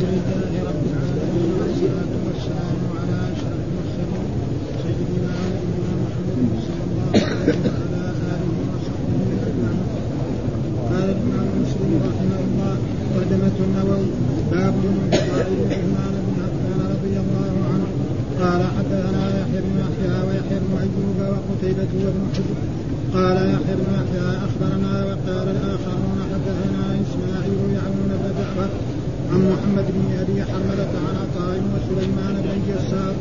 الحمد لله رب العالمين والصلاة والسلام على أشرف المرسلين سيدنا ونبينا محمد صلى الله عليه وعلى آله وصحبه أجمعين قال الإمام مسلم رحمه الله قدمة النووي باب قائل عثمان بن عفان رضي الله عنه قال حدثنا يحيى بن يحيى ويحيى بن أيوب وقتيبة وابن حجر قال يحيى بن يحيى أخبرنا وقال الآخرون حدثنا إسماعيل يعلم بن جعفر عن محمد بن ابي حرملة عن عطاء وسليمان بن جسار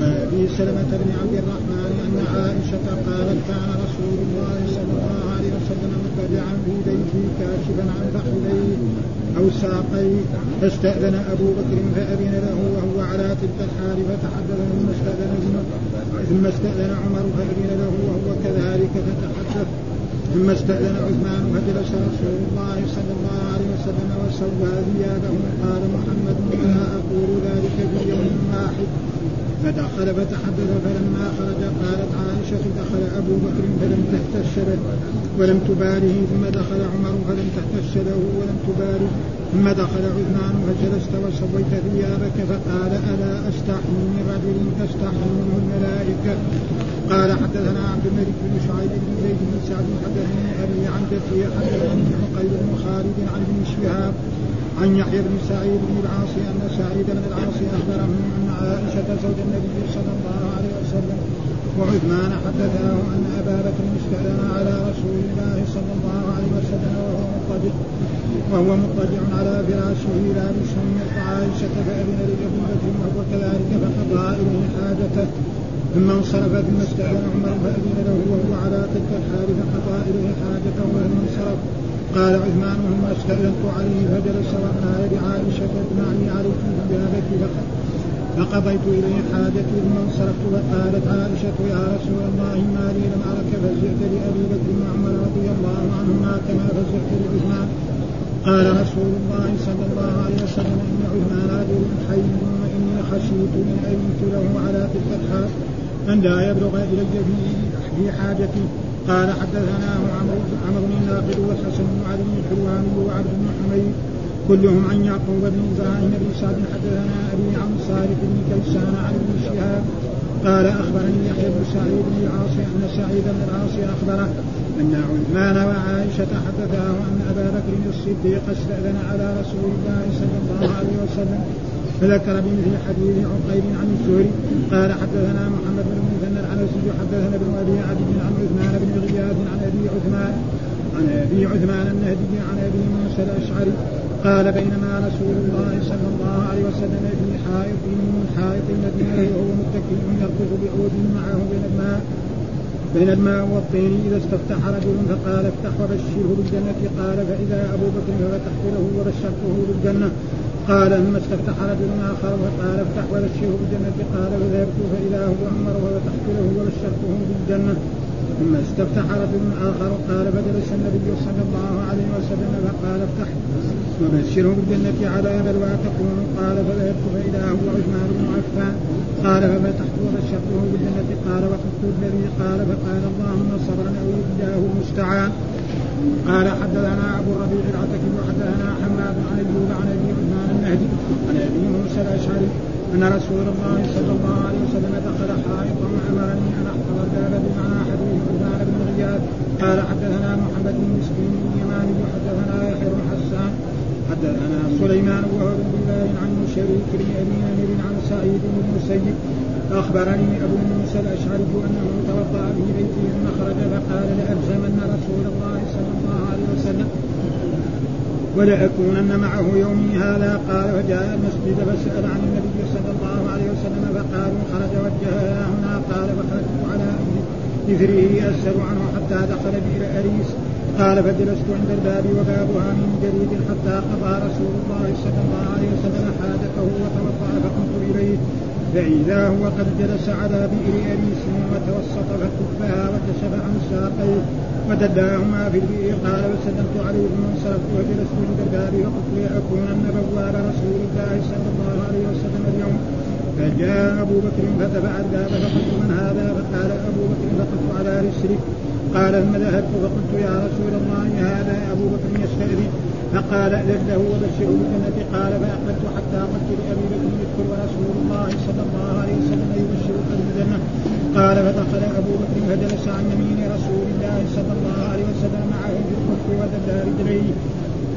وابي سلمة بن عبد الرحمن أن عائشة قالت كان رسول الله صلى الله عليه وسلم متبعا في بيته كاشفا عن فخذيه أو ساقيه فاستأذن أبو بكر فأذن له وهو على تلك الحال فتحدث ثم استأذن ثم استأذن عمر فأذن له وهو كذلك فتحدث ثم استأذن عثمان فجلس رسول الله صلى الله عليه وسلم وسوى ثيابه قال محمد لا أقول ذلك في يوم واحد؟ فدخل فتحدث فلما خرج قالت عائشة دخل أبو بكر فلم تهتش له ولم تباله ثم دخل عمر فلم تهتش له ولم تباله ثم دخل عثمان فجلست وسويت ثيابك فقال ألا أستحي من رجل تستحي منه الملائكة؟ قال حدثنا عبد الملك بن شعيب بن زيد بن سعد حدثني أبي عن جدي حدثني عقيل بن خالد عن ابن شهاب عن يحيى بن سعيد بن العاص أن سعيد بن العاص أخبره أن عائشة زوج النبي صلى الله عليه وسلم وعثمان حدثاه أن أبا بكر استأذن على رسول الله صلى الله عليه وسلم وهو مضطجع وهو مضطجع على فراشه لابس من عائشة فأذن لأبي بكر وهو كذلك فقضى إليه حاجته. ثم انصرف ثم استأذن عمر فأذن له وهو على تلك الحال فقضى إليه حاجته ثم انصرف. قال عثمان ثم استأذنت عليه فجلس وقال لعائشة ابنعي عليك ثيابك فقد فقضيت إليه حاجتي ثم انصرفت فقالت عائشة يا رسول الله ما لي لم أرك فزعت لأبي بكر وعمر رضي الله عنهما كما فزعت لعثمان. قال رسول الله صلى الله عليه وسلم إن عثمان رجل حي وإني خشيت إن أذنت له على تلك الحال أن لا يبلغ إلي في حاجتي. قال حدثنا عمرو عمرو بن ناقد والحسن بن علي الحلواني وعبد بن حميد. كلهم عن يعقوب بن زاهر بن سعد. حدثنا أبي عن صالح بن كيسان عن ابن شهاب. قال أخبرني يحيى بن سعيد بن العاص أن سعيد بن العاص أخبره أن عثمان وعائشة حدثاه أن أبا بكر الصديق استأذن على رسول الله صلى الله عليه وسلم فذكر بمثل حديث عقيل عن الزهري قال حدثنا محمد بن مثنى العنسي حدثنا ابن أبي عبد عن عثمان بن غياث عن أبي عثمان عن أبي عثمان النهدي عن أبي موسى الأشعري قال بينما رسول الله صلى الله عليه وسلم في حائط من حائط المدينة وهو متكئ يرقص بعود معه بين الماء بين الماء والطين إذا استفتح رجل فقال افتح وبشره بالجنة قال فإذا أبو بكر ففتحت له وبشرته بالجنة قال ثم استفتح رجل آخر فقال افتح وبشره بالجنة. قال فذهبت فاذا هو عمر وفتحت له وبشرته بالجنه ثم استفتح رجل آخر قال فجلس النبي صلى الله عليه وسلم فقال افتح وبشره بالجنة على بلوى تكون قال فذهبت فإذا هو عثمان بن عفان. قال ففتحت وبشرته بالجنة قال وقلت الذي قال فقال اللهم صبرا الله المستعان قال حدثنا أبو الربيع العتكي وحدثنا حماد عن أيوب عن أبي عثمان النهدي عن أبي موسى الأشعري أن رسول الله صلى الله عليه وسلم دخل حائطا وأمرني أن أحفظ الباب بمعنى حديث عثمان بن غياث. قال حدثنا محمد بن مسكين اليماني وحدثنا يحيى بن حسان. حدثنا سليمان بن بلال عن شريك بن أبي نمر عن سعيد بن المسيب. أخبرني أبو موسى الأشعري أنه توضأ في بيته ثم خرج فقال لالزمن رسول الله صلى الله عليه وسلم ولأكونن معه يومي هذا. قال فجاء المسجد فسأل عن النبي صلى الله عليه وسلم فقالوا خرج وجه هنا. قال فخرجت على إثره أسأل عنه حتى دخل بئر أريس. قال فجلست عند الباب وبابها من جديد حتى قضى رسول الله صلى الله عليه وسلم حاجته وتوضأ فقمت إليه. فإذا هو قد جلس على بئر ابيس وتوسط فكفها وكشف عن ساقيه. فتداهما في البيئة قال فسلمت عليه فانصرفت وجلست عند الباب وقلت لاكونن بواب رسول الله صلى الله عليه وسلم اليوم. فجاء أبو بكر فتبع الباب فقلت من هذا؟ فقال أبو بكر فقلت على رسلك قال ثم ذهبت؟ فقلت يا رسول الله هذا أبو بكر يستأذن. فقال اذن له وبشره بالجنه قال فأقبلت حتى قلت لأبي بكر ادخل ورسول الله صلى الله عليه وسلم يبشرك بالجنة. أبو بكر فجلس عن يمين رسول الله صلى الله عليه وسلم معه في الكف ودل رجليه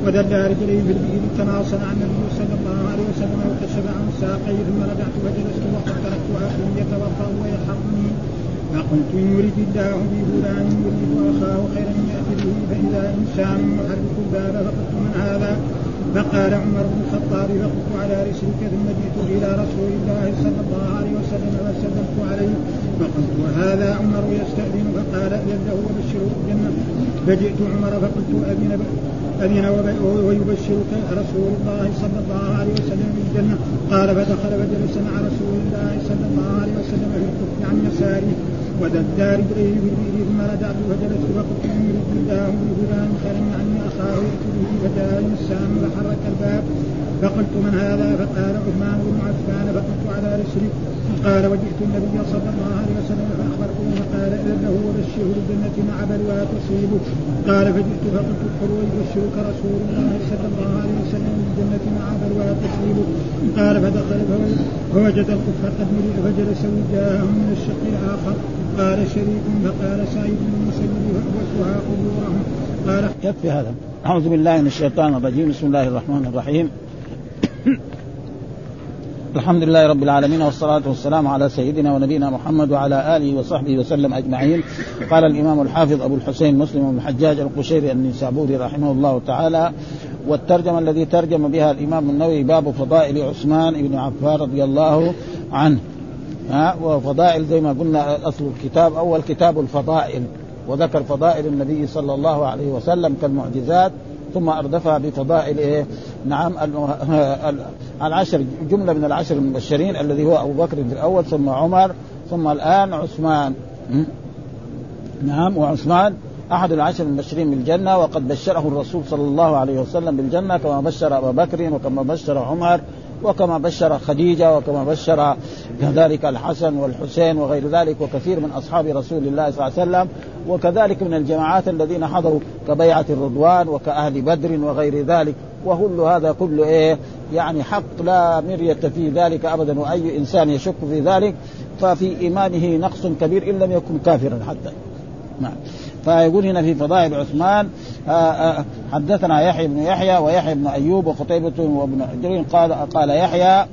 ودل رجليه البئر تناصر عن النبي صلى الله عليه وسلم وكشف عن ساقيه ثم رجعت فجلست وقد تركت أخي يتوضا ويحرمني. فقلت يريد الله بي فلان يريد أخاه خيرا ياتي به فإذا إنسان يحرك الباب فقلت من هذا؟ فقال عمر بن الخطاب فقلت على رسلك ثم جئت إلى رسول الله صلى الله عليه وسلم فسلمت عليه. فقلت وهذا عمر يستأذن فقال له وبشره بالجنه فجئت عمر فقلت أذن أذن ويبشرك رسول الله صلى الله عليه وسلم بالجنة قال فدخل فجلس مع رسول الله صلى الله عليه وسلم في الكف عن يساره. ودد رجليه في البئر ثم رجعت فجلست فقلت ان يرد الله بفلان خيرا عني أخاه يأتي به فجاء الإنسان فحرك الباب. فقلت من هذا؟ فقال عثمان بن عفان فقلت على رسلي. قال وجئت النبي صلى الله عليه وسلم فاخبرته فقال اذن له وبشره بالجنة مع بلوى تصيبه قال فجئت فقلت ادخل ويبشرك رسول الله صلى الله عليه وسلم بالجنة مع بلوى تصيبه قال فدخل فوجد الكفر قد ملئ فجلس وجاهه من الشق الآخر. قال شريك. فقال سعيد بن المسيب فأبوتها قبورهم. قال يكفي هذا؟ أعوذ بالله من الشيطان الرجيم. بسم الله الرحمن الرحيم. الحمد لله رب العالمين والصلاة والسلام على سيدنا ونبينا محمد وعلى آله وصحبه وسلم أجمعين. قال الإمام الحافظ أبو الحسين مسلم بن الحجاج القشيري النسابوري رحمه الله تعالى والترجمة الذي ترجم بها الإمام النووي باب فضائل عثمان بن عفان رضي الله عنه. ها وفضائل زي ما قلنا أصل الكتاب أول كتاب الفضائل وذكر فضائل النبي صلى الله عليه وسلم كالمعجزات ثم أردفها بفضائل إيه؟ نعم العشر جملة من العشر المبشرين الذي هو أبو بكر الأول ثم عمر ثم الآن عثمان. نعم وعثمان أحد العشر المبشرين بالجنه وقد بشره الرسول صلى الله عليه وسلم بالجنة كما بشر أبا بكر وكما بشر عمر وكما بشر خديجة وكما بشر كذلك الحسن والحسين وغير ذلك وكثير من أصحاب رسول الله صلى الله عليه وسلم وكذلك من الجماعات الذين حضروا كبيعة الرضوان وكأهل بدر وغير ذلك وكل هذا كله إيه؟ يعني حق لا مرية في ذلك ابدا وأي إنسان يشك في ذلك ففي إيمانه نقص كبير إن لم يكن كافرا حتى. نعم. فيقول هنا في فضائل عثمان آآ آآ حدثنا يحيى بن يحيى ويحيى بن أيوب وقتيبة وابن جرير قال قال يحيى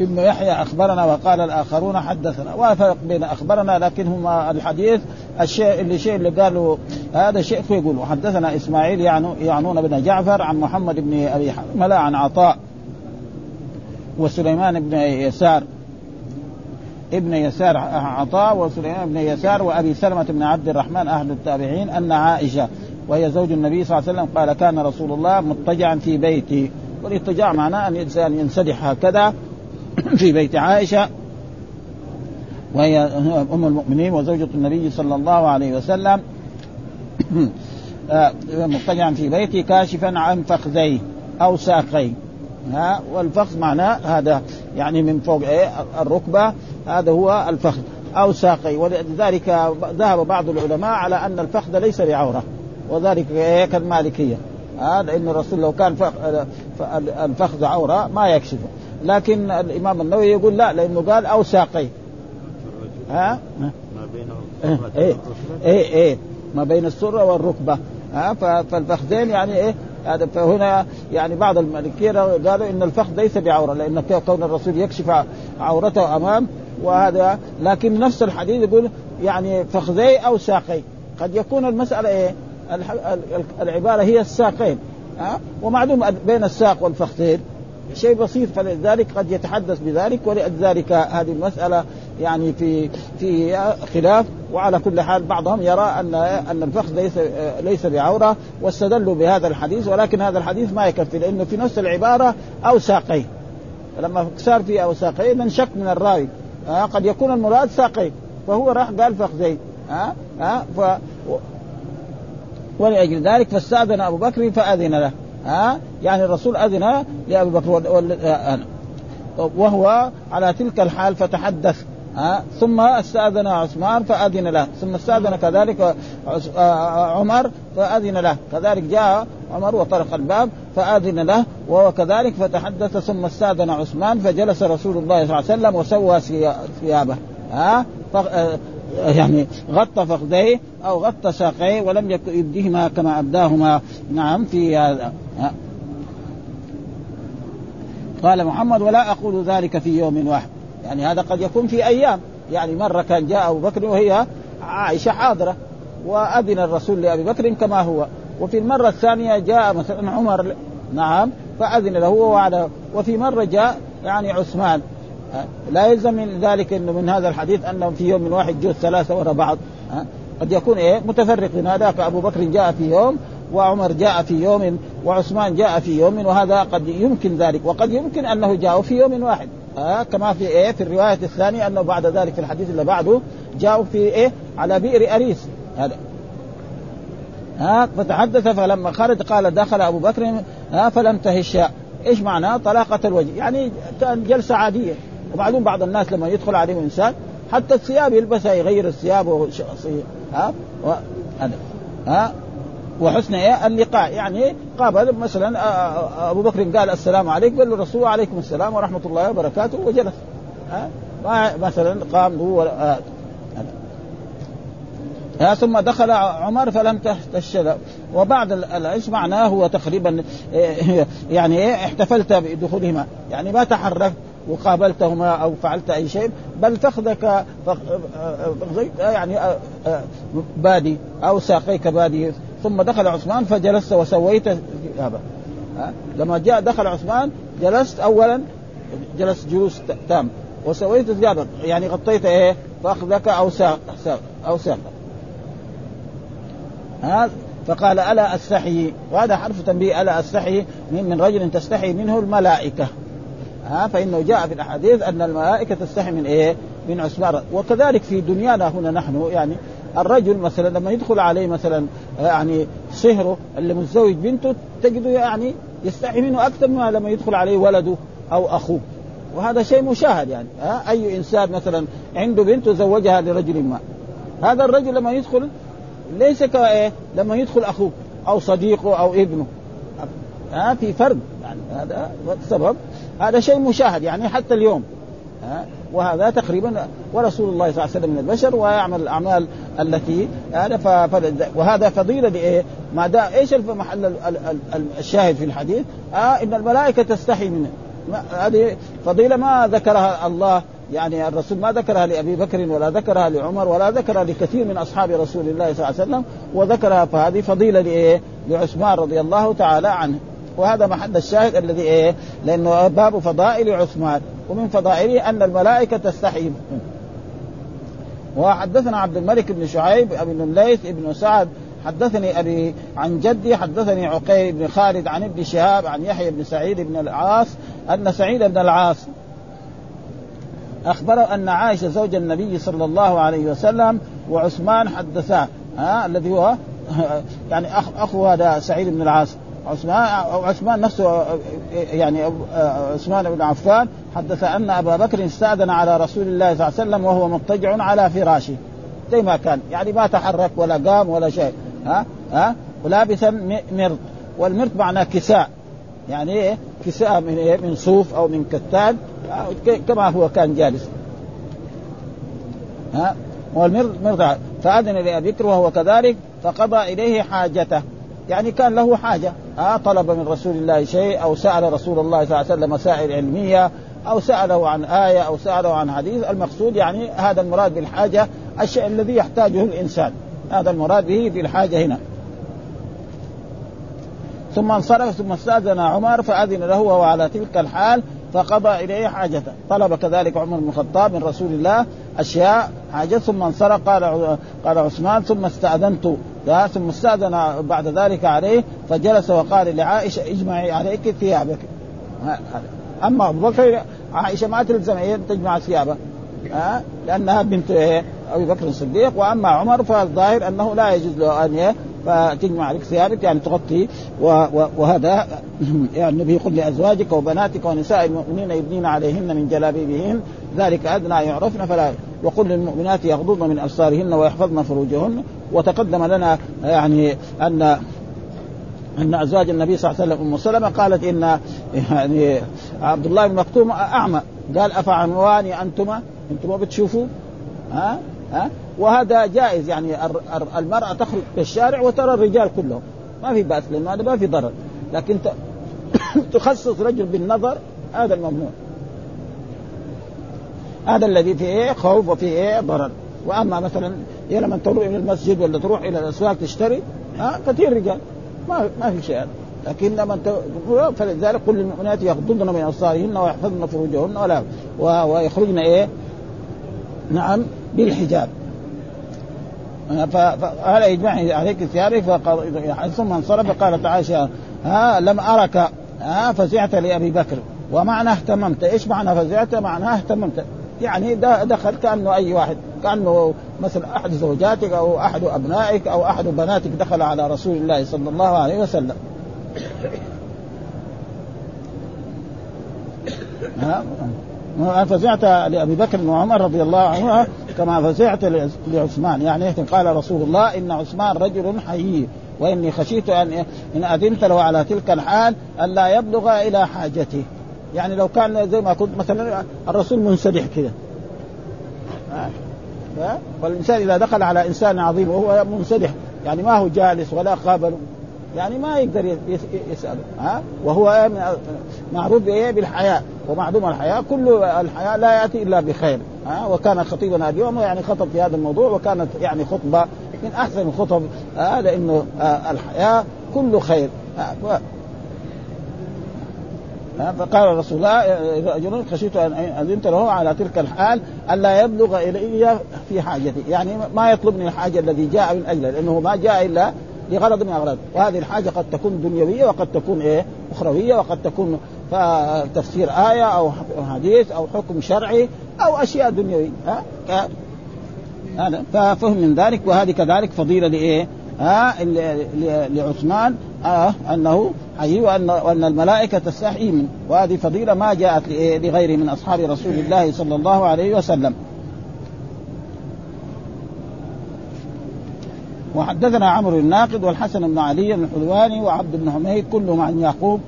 ابن يحيى أخبرنا وقال الآخرون حدثنا. وفرق بين أخبرنا لكن هما الحديث الشيء اللي شيء اللي قالوا هذا شيء يقول حدثنا إسماعيل يعنون بن جعفر عن محمد بن أبي حرمله عن عطاء وسليمان بن يسار. ابن يسار عطاء وسليمان بن يسار وأبي سلمة بن عبد الرحمن أهل التابعين أن عائشة وهي زوج النبي صلى الله عليه وسلم قال كان رسول الله مضطجعا في بيتي. والإضطجاع معناه أن الإنسان ينسدح هكذا في بيت عائشة وهي أم المؤمنين وزوجة النبي صلى الله عليه وسلم. مضطجعا في بيتي كاشفا عن فخذيه أو ساقيه. ها والفخذ معناه هذا يعني من فوق إيه الركبة هذا هو الفخذ. أو ساقي. ولذلك ذهب بعض العلماء على أن الفخذ ليس بعوره وذلك إيه كالمالكية. هذا ان الرسول لو كان الفخذ عورة ما يكشفه. لكن الإمام النووي يقول لا لأنه قال أو ساقي. ها؟ ما بين إيه إيه إيه ما بين السرة والركبة. ها فالفخذين يعني إيه هذا فهنا يعني بعض المالكية قالوا إن الفخذ ليس بعورة لأن كون الرسول يكشف عورته أمام وهذا لكن نفس الحديث يقول يعني فخذي أو ساقي. قد يكون المسألة إيه؟ العبارة هي الساقين ها؟ ومعلوم بين الساق والفخذين. شيء بسيط فلذلك قد يتحدث بذلك ولذلك هذه المسألة يعني في في خلاف. وعلى كل حال بعضهم يرى أن أن الفخذ ليس ليس بعورة واستدلوا بهذا الحديث ولكن هذا الحديث ما يكفي لأنه في نفس العبارة أو ساقين فلما صار في أو ساقين انشك من الراوي. قد يكون المراد ساقين. فهو راح قال فخذين. ها ها ف ولأجل ذلك فاستأذن أبو بكر فأذن له. ها؟ يعني الرسول أذن لابي بكر وهو على تلك الحال فتحدث ها؟ ثم استأذن عثمان فأذن له ثم استأذن كذلك عمر فأذن له كذلك جاء عمر وطرق الباب فأذن له وهو كذلك فتحدث ثم استأذن عثمان فجلس رسول الله صلى الله عليه وسلم وسوى ثيابه ها؟ يعني غطى فخذيه أو غطى ساقيه ولم يكن يبديهما كما أبداهما. نعم في هذا. قال محمد ولا أقول ذلك في يوم واحد. يعني هذا قد يكون في أيام. يعني مرة كان جاء أبو بكر وهي عائشة حاضرة وأذن الرسول لأبي بكر كما هو. وفي المرة الثانية جاء مثلا عمر نعم فأذن له وعلى وفي مرة جاء يعني عثمان. لا يلزم من ذلك إنه من هذا الحديث انه في يوم واحد جوز ثلاثة ورا بعض. قد يكون إيه؟ متفرق هذاك أبو بكر جاء في يوم وعمر جاء في يوم وعثمان جاء في يوم وهذا قد يمكن ذلك. وقد يمكن أنه جاءوا في يوم واحد. آه كما في إيه؟ في الرواية الثانية أنه بعد ذلك في الحديث اللي بعده جاءوا في إيه؟ على بئر أريس. هذا. ها؟ آه فتحدث فلما خرج قال دخل أبو بكر. ها؟ آه فلم تهش. إيش معناه طلاقة الوجه. يعني كان جلسة عادية. وبعدين بعض الناس لما يدخل عليهم إنسان حتى الثياب يلبسها يغير الثياب ها؟ هذا. ها؟ وحسن إيه؟ اللقاء. يعني قابل مثلا أبو بكر قال السلام عليك قال الرسول عليكم السلام ورحمة الله وبركاته وجلس. ها؟ مثلا قام هو ها؟ ثم دخل عمر فلم تهتش وبعد إيش معناه؟ هو تقريبا يعني إيه احتفلت بدخولهما. يعني ما تحركت وقابلتهما أو فعلت أي شيء بل فخذك يعني بادي أو ساقيك بادي. ثم دخل عثمان فجلست وسويت هذا. لما جاء دخل عثمان جلست اولا جلست جلوس تام. وسويت زيادة يعني غطيت إيه فأخذك أو ساق أو ساق. ها؟ فقال ألا استحي وهذا حرف تنبيه ألا استحي من, من رجل تستحي منه الملائكة. ها فإنه جاء في الأحاديث أن الملائكة تستحي من إيه؟ من عثمان. وكذلك في دنيانا هنا نحن يعني الرجل مثلا لما يدخل عليه مثلا يعني صهره اللي متزوج بنته تجده يعني يستحي منه أكثر مما لما يدخل عليه ولده أو أخوه. وهذا شيء مشاهد يعني ها؟ أي إنسان مثلا عنده بنت زوجها لرجل ما. هذا الرجل لما يدخل ليس كإيه؟ لما يدخل أخوه أو صديقه أو ابنه. ها؟ في فرق. يعني هذا السبب هذا شيء مشاهد يعني حتى اليوم وهذا تقريبا ورسول الله صلى الله عليه وسلم من البشر ويعمل الأعمال التي هذا. وهذا فضيلة لإيه؟ ما دا إيش محل الشاهد في الحديث؟ آه إن الملائكة تستحي منه هذه فضيلة ما ذكرها الله يعني الرسول ما ذكرها لأبي بكر ولا ذكرها لعمر ولا ذكرها لكثير من أصحاب رسول الله صلى الله عليه وسلم وذكرها فهذه فضيلة لإيه؟ لعثمان رضي الله تعالى عنه وهذا محل الشاهد الذي إيه؟ لأنه باب فضائل عثمان. ومن فضائله أن الملائكة تستحي وحدثنا عبد الملك بن شعيب بن الليث بن سعد. حدثني أبي عن جدي حدثني عقيل بن خالد عن ابن شهاب عن يحيى بن سعيد بن العاص. أن سعيد بن العاص أخبره أن عائشة زوج النبي صلى الله عليه وسلم وعثمان حدثاه. ها الذي هو يعني اخ اخو هذا سعيد بن العاص. عثمان أو عثمان نفسه يعني عثمان بن عفان حدث أن أبا بكر استأذن على رسول الله صلى الله عليه وسلم وهو مضطجع على فراشه. زي ما كان يعني ما تحرك ولا قام ولا شيء. ها؟ ها؟ ولابسا مرط والمرط معناه كساء. يعني إيه؟ كساء من إيه؟ من صوف أو من كتان كما هو كان جالس. ها؟ والمرض مرضع فأذن لأبي بكر وهو كذلك فقضى إليه حاجته. يعني كان له حاجة. آه طلب من رسول الله شيء أو سأل رسول الله صلى الله عليه وسلم مسائل علمية أو سأله عن آية أو سأله عن حديث المقصود يعني هذا المراد بالحاجة الشيء الذي يحتاجه الإنسان. هذا المراد به في الحاجة هنا. ثم انصرف ثم استأذن عمر فأذن له وهو على تلك الحال فقضى إليه حاجته طلب كذلك عمر بن الخطاب من رسول الله أشياء حاجة ثم انصرف قال قال عثمان ثم استأذنت. ثم استاذن بعد ذلك عليه فجلس وقال لعائشة اجمعي عليك ثيابك. أما أبو بكر عائشة ما تلزم هي تجمع ثيابها ها لأنها بنت إيه أبي بكر الصديق. وأما عمر فالظاهر أنه لا يجوز له أن إيه فتجمع عليك ثيابك يعني تغطي. وهذا يعني النبي يقول لأزواجك وبناتك ونساء المؤمنين يبنين عليهن من جلابيبهن. ذلك أدنى يعرفن فلا وقل للمؤمنات يغضضن من أبصارهن ويحفظن فروجهن. وتقدم لنا يعني ان أن أزواج النبي صلى الله عليه وسلم أم سلمة قالت إن يعني عبد الله بن مكتوم أعمى. قال افعنواني أنتما؟ أنتم ما بتشوفوا؟ ها؟ ها؟ وهذا جائز يعني المرأة تخرج في الشارع وترى الرجال كلهم. ما في بأس لأنه هذا ما في ضرر. لكن تخصص رجل بالنظر هذا الممنوع. هذا الذي فيه إيه؟ خوف وفيه إيه؟ ضرر. وأما مثلا هي لما تروح إلى المسجد ولا تروح إلى الأسواق تشتري ها؟ كثير رجال. ما ما في شيء. لكن لما فلذلك كل المؤمنات يغضضن من أبصارهن ويحفظن فروجهن ولا ويخرجن إيه؟ نعم بالحجاب. فهذا يجمع عليك ثيابك ثم انصرف قالت عائشه ها لم أرك ها فزعت لأبي بكر. ومعنى اهتممت. إيش معنى فزعت؟ معناه اهتممت. يعني دخل كأنه أي واحد كأنه مثلا أحد زوجاتك أو أحد أبنائك أو أحد بناتك دخل على رسول الله صلى الله عليه وسلم. فزعت لأبي بكر وعمر رضي الله عنهما كما فزعت لعثمان. يعني قال رسول الله إن عثمان رجل حيي وإني خشيت ان إن أذنت له على تلك الحال الا يبلغ إلى حاجته. يعني لو كان زي ما كنت مثلا الرسول منسدح كذا فالانسان إذا دخل على إنسان عظيم وهو منسدح يعني ما هو جالس ولا قابل يعني ما يقدر يسأله. ها؟ وهو معروف بإيه؟ بالحياء ومعلوم الحياء كل الحياء لا يأتي إلا بخير. ها؟ وكان خطيبنا اليوم يعني خطب في هذا الموضوع وكانت يعني خطبة من أحسن الخطب ها لأنه الحياء كله خير. فقال رسول الله رجل خشيت ان اذنت له على تلك الحال ألا يبلغ إلي في حاجتي. يعني ما يطلبني الحاجة الذي جاء من أجله لأنه ما جاء إلا لغرض من أغراض. وهذه الحاجة قد تكون دنيوية وقد تكون إيه؟ أخروية وقد تكون تفسير آية أو حديث أو حكم شرعي أو أشياء دنيوية ها؟ هذا. ففهم من ذلك وهذه كذلك فضيلة لإيه؟ ها؟ لعثمان آه أنه حي وان وأن الملائكة تستحي منه. وهذه فضيلة ما جاءت لغيره من أصحاب رسول الله صلى الله عليه وسلم. وحدثنا عمرو الناقد والحسن بن علي الحلواني وعبد بن حميد كلهم عن يعقوب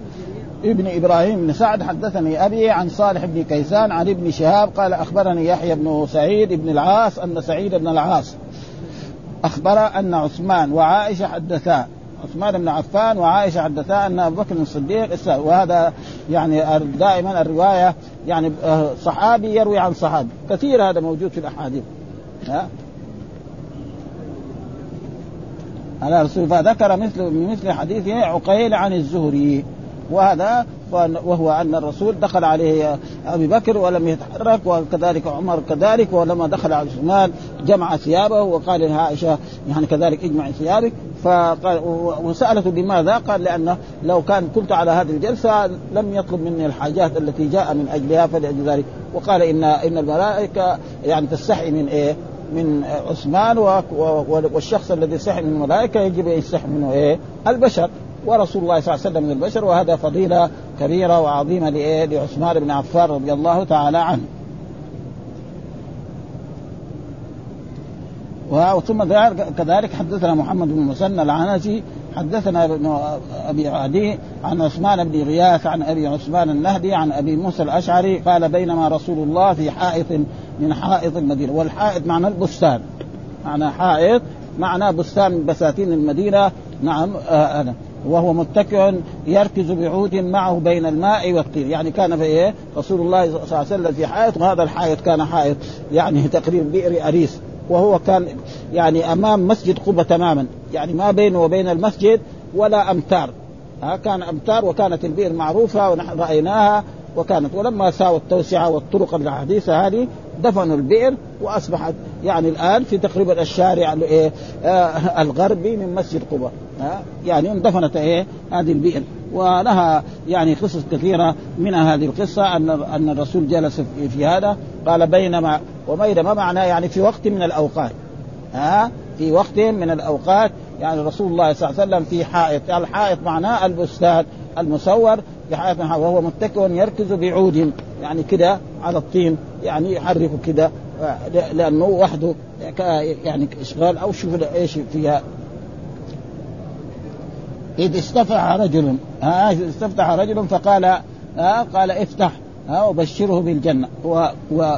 ابن إبراهيم بن سعد. حدثني أبي عن صالح بن كيسان عن ابن شهاب قال أخبرني يحيى بن سعيد بن العاص أن سعيد بن العاص أخبر أن عثمان وعائشة حدثا عثمان بن عفان وعائشة حدثا أن أبو بكر الصديق وهذا يعني دائما الرواية يعني آه، صحابي يروي عن صحابي. كثير هذا موجود في الأحاديث. ها؟ على رسول فذكر مثل مثل حديث عقيل عن الزهري. وهذا وهو أن الرسول دخل عليه أبي بكر ولم يتحرك وكذلك عمر كذلك ولما دخل على عثمان جمع ثيابه وقال لعائشه يعني كذلك اجمع ثيابك فقال وسألته بماذا؟ قال لأنه لو كان كنت على هذه الجلسة لم يطلب مني الحاجات التي جاء من أجلها فلأجل ذلك وقال ان إن الملائكة يعني تستحي من إيه؟ من عثمان والشخص الذي يستحي من الملائكة يجب إن يستحي منه إيه؟ البشر ورسول الله صلى الله عليه وسلم من البشر وهذا فضيلة كبيرة وعظيمة لإيه؟ لعثمان بن عفان رضي الله تعالى عنه. ثم كذلك حدثنا محمد بن مسنى العنزي حدثنا ابن أبي عدي عن عثمان بن غياث عن أبي عثمان النهدي عن أبي موسى الأشعري قال بينما رسول الله في حائط من حائط المدينة والحائط معنى البستان معنى حائط معنى بستان بساتين المدينة نعم آه أنا وهو متكئ يركز بعود معه بين الماء والطين. يعني كان في إيه؟ رسول الله صلى الله عليه وسلم في حائط وهذا الحائط كان حائط يعني تقريبا بئر أريس. وهو كان يعني أمام مسجد قبة تماما. يعني ما بينه وبين المسجد ولا أمتار. ها كان أمتار وكانت البئر معروفة ونحن رأيناها. وكانت ولما ساوى التوسعه والطرق الحديثة هذه دفنوا البئر وأصبحت يعني الآن في تقريبا الشارع الايه آه الغربي من مسجد قباء آه يعني اندفنت إيه هذه البئر. ولها يعني قصص كثيرة منها هذه القصة أن أن الرسول جلس في, في هذا قال بينما وبينما معناه يعني في وقت من الأوقات. ها آه في وقت من الأوقات يعني رسول الله صلى الله عليه وسلم في حائط الحائط معناه البستان المصور حائط وهو متكئ يركز بعود يعني كده على الطين يعني يحركه كده لأنه وحده يعني إشغال أو شغل إيش فيها. إذ استفتح رجل ها استفتح رجل فقال ها قال افتح ها وبشره بالجنة. و, و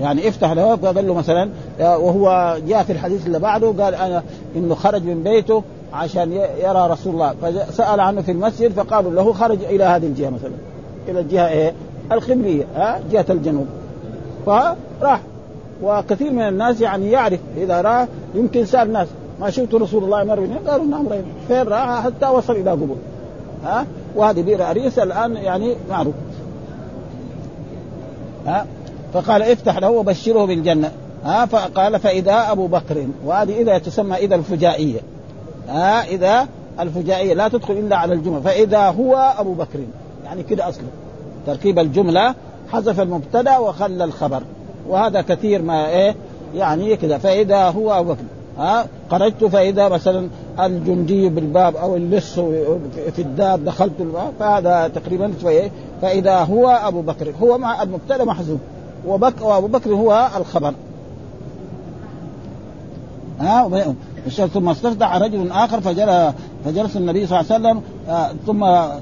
يعني افتح له قال له مثلا وهو جاء في الحديث اللي بعده قال أنا إنه خرج من بيته عشان يرى رسول الله. فسأل عنه في المسجد فقالوا له خرج إلى هذه الجهة مثلا. إلى الجهة إيه؟ الخبليه ها؟ جهة الجنوب. فراح. وكثير من الناس يعني يعرف إذا رأى يمكن سأل ناس ما شفت رسول الله مر من قالوا نعم فين رأى؟ حتى وصل إلى قبور. ها؟ وهذه بئر أريس الآن يعني معروف. ها؟ فقال افتح له وبشره بالجنة. ها؟ فقال فإذا أبو بكر. وهذه إذا تسمى إذا الفجائية. ها إذا الفجائية لا تدخل إلا على الجمله فإذا هو أبو بكر يعني كده أصله. تركيب الجملة حذف المبتدا وخلى الخبر. وهذا كثير ما إيه يعني كذا فإذا هو أبو بكر ها خرجت فإذا مثلا الجندي بالباب أو اللص في الدار دخلت الباب فهذا تقريبا فإذا هو أبو بكر هو مع المبتدا محذوف. وبك وأبو بكر هو الخبر. ها ثم استفتح رجل آخر فجلس فجلس النبي صلى الله عليه وسلم آه ثم آه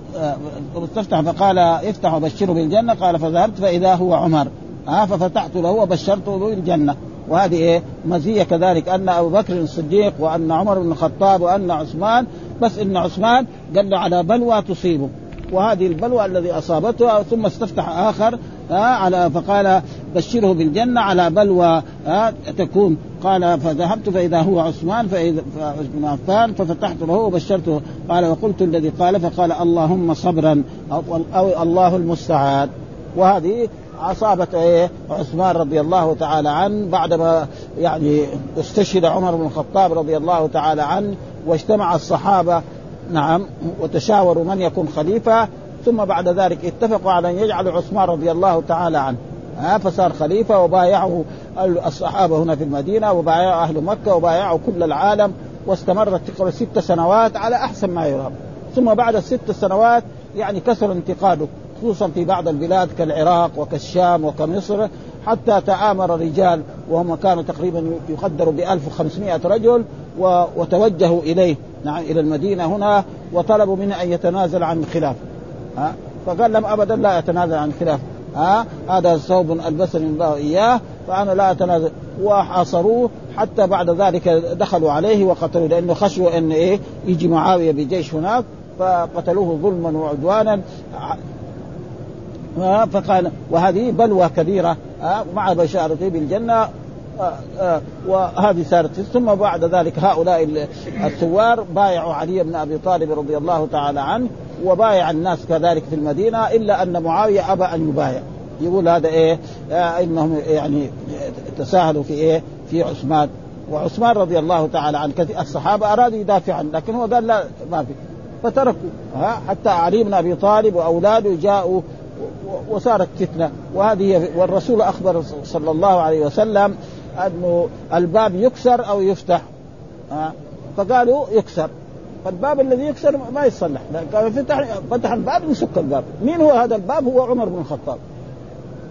استفتح فقال افتح وبشره بالجنة قال فذهبت فإذا هو عمر. ها ففتحت له وبشرته بالجنة. وهذه إيه؟ مزية كذلك أن أبو بكر الصديق وأن عمر بن الخطاب وأن عثمان بس إن عثمان قال له على بلوى تصيبه. وهذه البلوى الذي أصابته ثم استفتح آخر ها على فقال بشره بالجنة على بلوى ها تكون. قال فذهبت فإذا هو عثمان فإذا بن عفان ففتحت له وبشرته. قال وقلت الذي قال فقال اللهم صبرا أو, أو الله المستعان. وهذه أصابت إيه؟ عثمان رضي الله تعالى عنه بعدما يعني استشهد عمر بن الخطاب رضي الله تعالى عنه واجتمع الصحابة نعم وتشاوروا من يكون خليفة ثم بعد ذلك اتفقوا على أن يجعلوا عثمان رضي الله تعالى عنه. ها فصار خليفة وبايعه الصحابة هنا في المدينة وبايعوا أهل مكة وبايعوا كل العالم واستمرت تقريبا ست سنوات على أحسن ما يرام. ثم بعد الست سنوات يعني كثر انتقاده خصوصا في بعض البلاد كالعراق وكالشام وكمصر حتى تآمر رجال وهم كانوا تقريبا يقدروا ب 1500 رجل وتوجهوا إليه. نعم إلى المدينة هنا وطلبوا منه أن يتنازل عن الخلافه ها؟ فقال لهم أبدا لا يتنازل عن الخلافه ها؟ هذا ثوب البسني الله اياه فأنا لا أتنازل. وحاصروه حتى بعد ذلك دخلوا عليه وقتلوه لأنه خشوا أن إيه؟ يجي معاوية بجيش هناك فقتلوه ظلما وعدوانا. فقال وهذه بلوى كبيرة مع بشارته بالجنة. وهذه صارت ثم بعد ذلك هؤلاء الثوار بايعوا علي بن أبي طالب رضي الله تعالى عنه وبايع الناس كذلك في المدينة إلا أن معاوية أبى أن يبايع. يقول هذا إيه؟ إنهم يعني تساهلوا في إيه؟ في عثمان. وعثمان رضي الله تعالى عنه كثير الصحابة أرادوا يدافع عنه لكن هو قال لا ما في. فتركوا ها؟ حتى علي بن أبي طالب وأولاده جاءوا وصارت فتنة. وهذه والرسول أخبر صلى الله عليه وسلم أنه الباب يكسر أو يفتح. ها؟ فقالوا يكسر. فالباب الذي يكسر ما يصلح. قالوا فتح فتح الباب يسك الباب. مين هو هذا الباب؟ هو عمر بن الخطاب.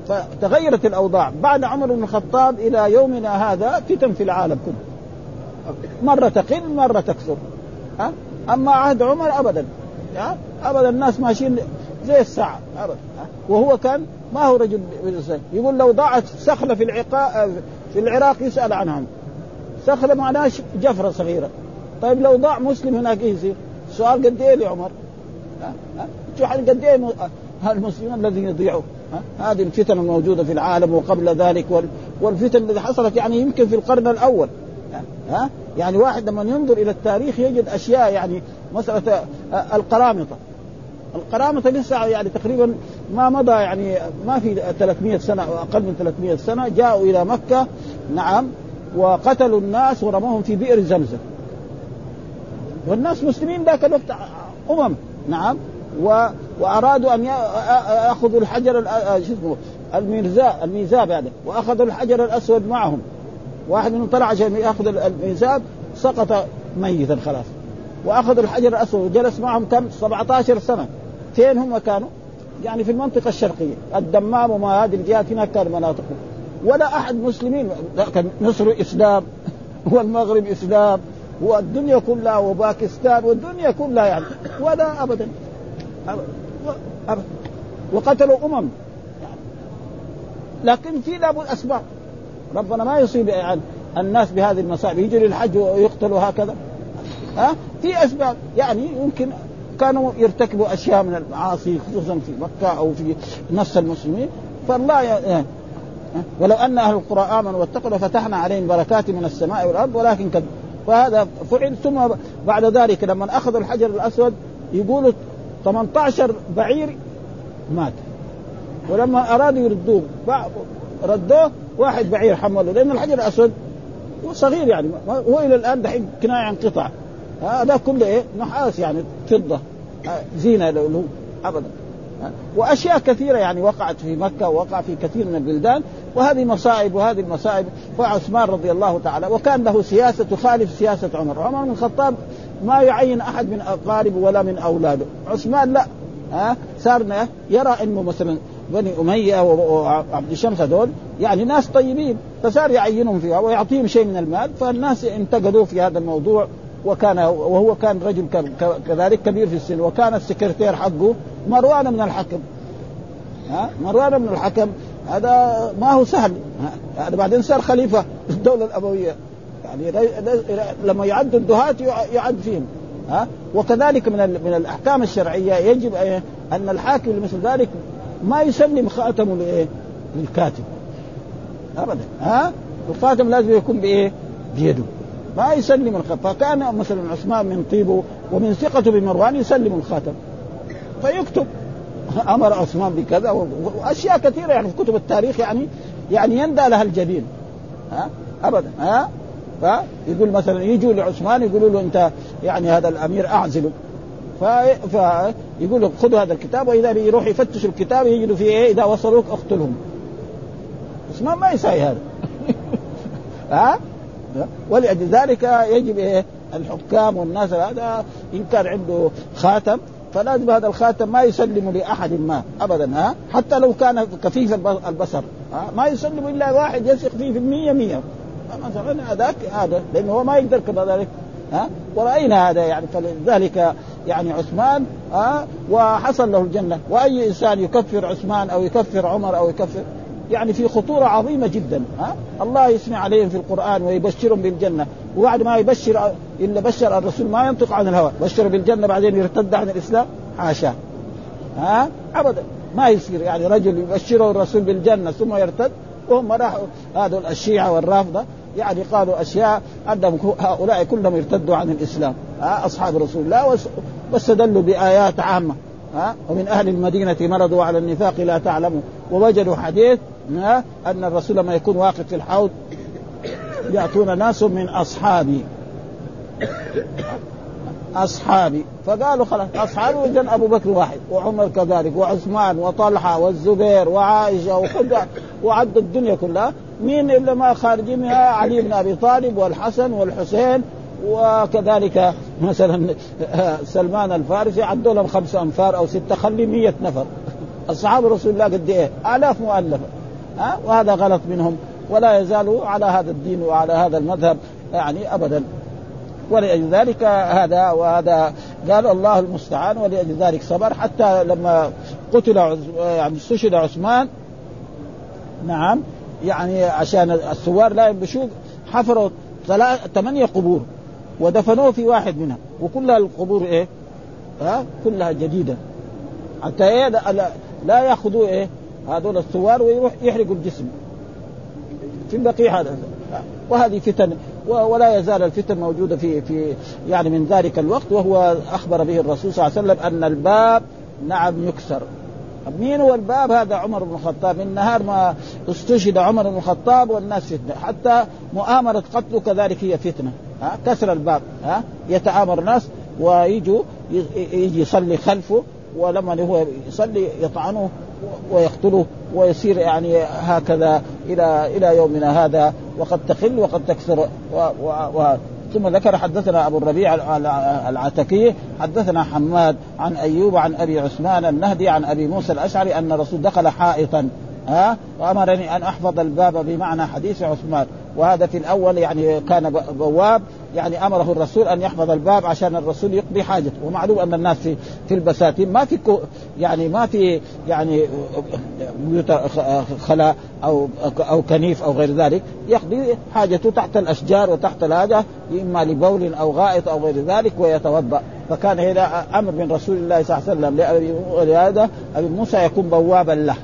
فتغيرت الأوضاع. بعد عمر بن الخطاب إلى يومنا هذا فتن في العالم كله. مرة تقل مرة تكثر. ها؟ أما عهد عمر ابدا. ها؟ ابدا الناس ماشيين زي الساعة. ابدا. وهو كان ما هو رجل يقول لو ضاعت سخلة في العقاء في العراق يسأل عنها سخله معناها جفرة صغيرة. طيب لو ضاع مسلم هناك يصير؟ السؤال قد إيه لعمر؟ شو قد إيه المسلمين الذين يضيعوا. هذه الفتن الموجودة في العالم وقبل ذلك والفتن التي حصلت يعني يمكن في القرن الأول. ها؟ يعني واحد لما ينظر إلى التاريخ يجد أشياء يعني مسألة القرامطة. القرامطه لسه يعني تقريبا ما مضى يعني ما في 300 سنة أو أقل من 300 سنة جاءوا إلى مكة نعم وقتلوا الناس ورموهم في بئر زمزم والناس مسلمين ذاك الوقت أمم نعم و... وأرادوا أن ياخذوا الحجر شو اسمه الميزاب الميزاب يعني وأخذوا الحجر الأسود معهم. واحد منهم طلع عشان يأخذ الميزاب سقط ميتا خلاص. واخذ الحجر الأسود وجلس معهم كم؟ 17 سنة. فين هم كانوا؟ يعني في المنطقة الشرقية. الدمام وما هذه الجهات هناك كان مناطقهم ولا أحد مسلمين. كان مصر إسلام والمغرب إسلام والدنيا كلها وباكستان والدنيا كلها يعني. ولا ابدا. أبدا وقتلوا أمم. لكن في لابد أسباب. ربنا ما يصيب يعني الناس بهذه المصائب. يجوا للحج ويقتلوا هكذا. ها؟ في أسباب. يعني يمكن كانوا يرتكبوا أشياء من المعاصي خصوصا في مكة أو في نص المسلمين. فالله ي... ولو أن أهل القرى آمنوا واتقوا لفتحنا عليهم بركات من السماء والأرض ولكن كذب. فهذا فعل. ثم بعد ذلك لما أخذوا الحجر الأسود يقولوا 18 بعير مات. ولما أرادوا يردوه ردوه واحد بعير حمله. لأن الحجر الأسود صغير يعني هو إلى الآن دحين كناية عن قطع. هذا كله إيه؟ نحاس يعني. فضة. زينة له ابدا. وأشياء كثيرة يعني وقعت في مكة ووقع في كثير من البلدان وهذه مصائب وهذه المصائب. فعثمان رضي الله تعالى وكان له سياسة تخالف سياسة عمر، عمر بن الخطاب ما يعين أحد من أقاربه ولا من أولاده، عثمان لا. ها صار يرى إنه مثلا بني أمية وعبد الشمس هذول يعني ناس طيبين فصار يعينهم فيها ويعطيهم شيء من المال فالناس انتقدوه في هذا الموضوع. وكان وهو كان رجل كذلك كبير في السن وكان السكرتير حقه مروان بن الحكم. ها؟ مروان بن الحكم هذا ما هو سهل. هذا بعدين صار خليفة في الدولة الامويه يعني لما يعد الدهاة يعد فيهم. ها؟ وكذلك من من الأحكام الشرعية يجب أن الحاكم لمثل ذلك ما يسلم خاتمه لايه؟ للكاتب. ابدا. ها؟ الخاتم لازم يكون بإيه؟ بيده. ما يسلم الخاتم فكان مثلا عثمان من طيبه ومن ثقته بمروان يسلم الخاتم. فيكتب أمر عثمان بكذا وأشياء كثيرة يعني في كتب التاريخ يعني يعني يندى لها الجبين. ها؟ ابدا. ها؟ فيقول مثلا يجوا لعثمان يقولوا له أنت يعني هذا الأمير اعزله فيقول له خذوا هذا الكتاب وإذا يروح يفتشوا الكتاب يجدوا فيه إيه؟ إذا وصلوك اقتلهم. عثمان ما يساوي هذا. ها؟ ولأجل ذلك يجب إيه؟ الحكام والناس هذا إن كان عنده خاتم فلازم هذا الخاتم ما يسلم لأحد ما ابدا ها؟ حتى لو كان كفيف البصر ها؟ ما يسلم إلا واحد يثق فيه في المية مية. مثلا هذاك هذا لأنه هو ما يقدر كذلك ها؟ ورأينا هذا يعني فلذلك يعني عثمان ها؟ وحصل له الجنة. وأي إنسان يكفر عثمان أو يكفر عمر أو يكفر يعني في خطورة عظيمة جدا ها؟ الله يسمع عليهم في القرآن ويبشرهم بالجنة. وبعد ما يبشر إلا بشر الرسول ما ينطق عن الهوى. بشر بالجنة بعدين يرتد عن الإسلام؟ حاشا. ها؟ أبدا. ما يصير يعني رجل يبشره الرسول بالجنة ثم يرتد وهم راحوا. هذول الشيعة والرافضة يعني قالوا أشياء أنهم هؤلاء كلهم ارتدوا عن الإسلام. ها؟ أصحاب رسول الله واستدلوا بآيات عامة ها؟ ومن أهل المدينة مرضوا على النفاق لا تعلموا. ووجدوا حديث أن الرسول لما يكون واقف في الحوض يأتون ناس من أصحابي. أصحابي. فقالوا خلاص أصحابي وجن أبو بكر واحد وعمر كذلك وعثمان وطلحة والزبير وعائشة وخد وعد الدنيا كلها. مين إلا ما خارجين منها؟ علي بن أبي طالب والحسن والحسين وكذلك مثلا سلمان الفارسي. عدوا لهم خمسة أنفار أو ستة خلي مية نفر. أصحاب رسول الله قد إيه؟ آلاف مؤلفة. ها؟ وهذا غلط منهم. ولا يزالوا على هذا الدين وعلى هذا المذهب يعني ابدا. ولأجل ذلك هذا وهذا قال الله المستعان ولأجل ذلك صبر. حتى لما قتل يعني استشهد عثمان نعم يعني عشان الثوار لا ينبشوه حفروا ثمانية قبور ودفنوه في واحد منها. وكلها القبور إيه؟ ها؟ كلها جديدة. حتى إيه؟ لا يأخذوا إيه؟ هذول الثوار ويروح يحرقوا الجسم. في البقيع هذا. وهذه فتن ولا يزال الفتن موجودة في في يعني من ذلك الوقت وهو أخبر به الرسول صلى الله عليه وسلم أن الباب نعم يكسر. مين هو الباب؟ هذا عمر بن الخطاب. من نهار ما استشهد عمر بن الخطاب والناس فتنة. حتى مؤامرة قتله كذلك هي فتنة. ها؟ كسر الباب. ها؟ يتآمر ناس ويجوا يجي يصلي خلفه ولما هو يصلي يطعنوه. ويقتله ويصير يعني هكذا إلى إلى يومنا هذا وقد تقل وقد تكثر. و و و ثم ذكر حدثنا أبو الربيع العتكي حدثنا حماد عن أيوب عن أبي عثمان النهدي عن أبي موسى الأشعري أن الرسول دخل حائطا. ها؟ وأمرني أن أحفظ الباب بمعنى حديث عثمان. وهذا في الأول يعني كان بواب يعني أمره الرسول أن يحفظ الباب عشان الرسول يقضي حاجته. ومعلوم أن الناس في في البساتين ما في يعني ما في يعني بيوت خلاء أو أو كنيف أو غير ذلك. يقضي حاجته تحت الأشجار وتحت هذا إما لبول أو غائط أو غير ذلك ويتوضأ. فكان هذا أمر من رسول الله صلى الله عليه وسلم. لهذا أبي موسى يكون بوابا له.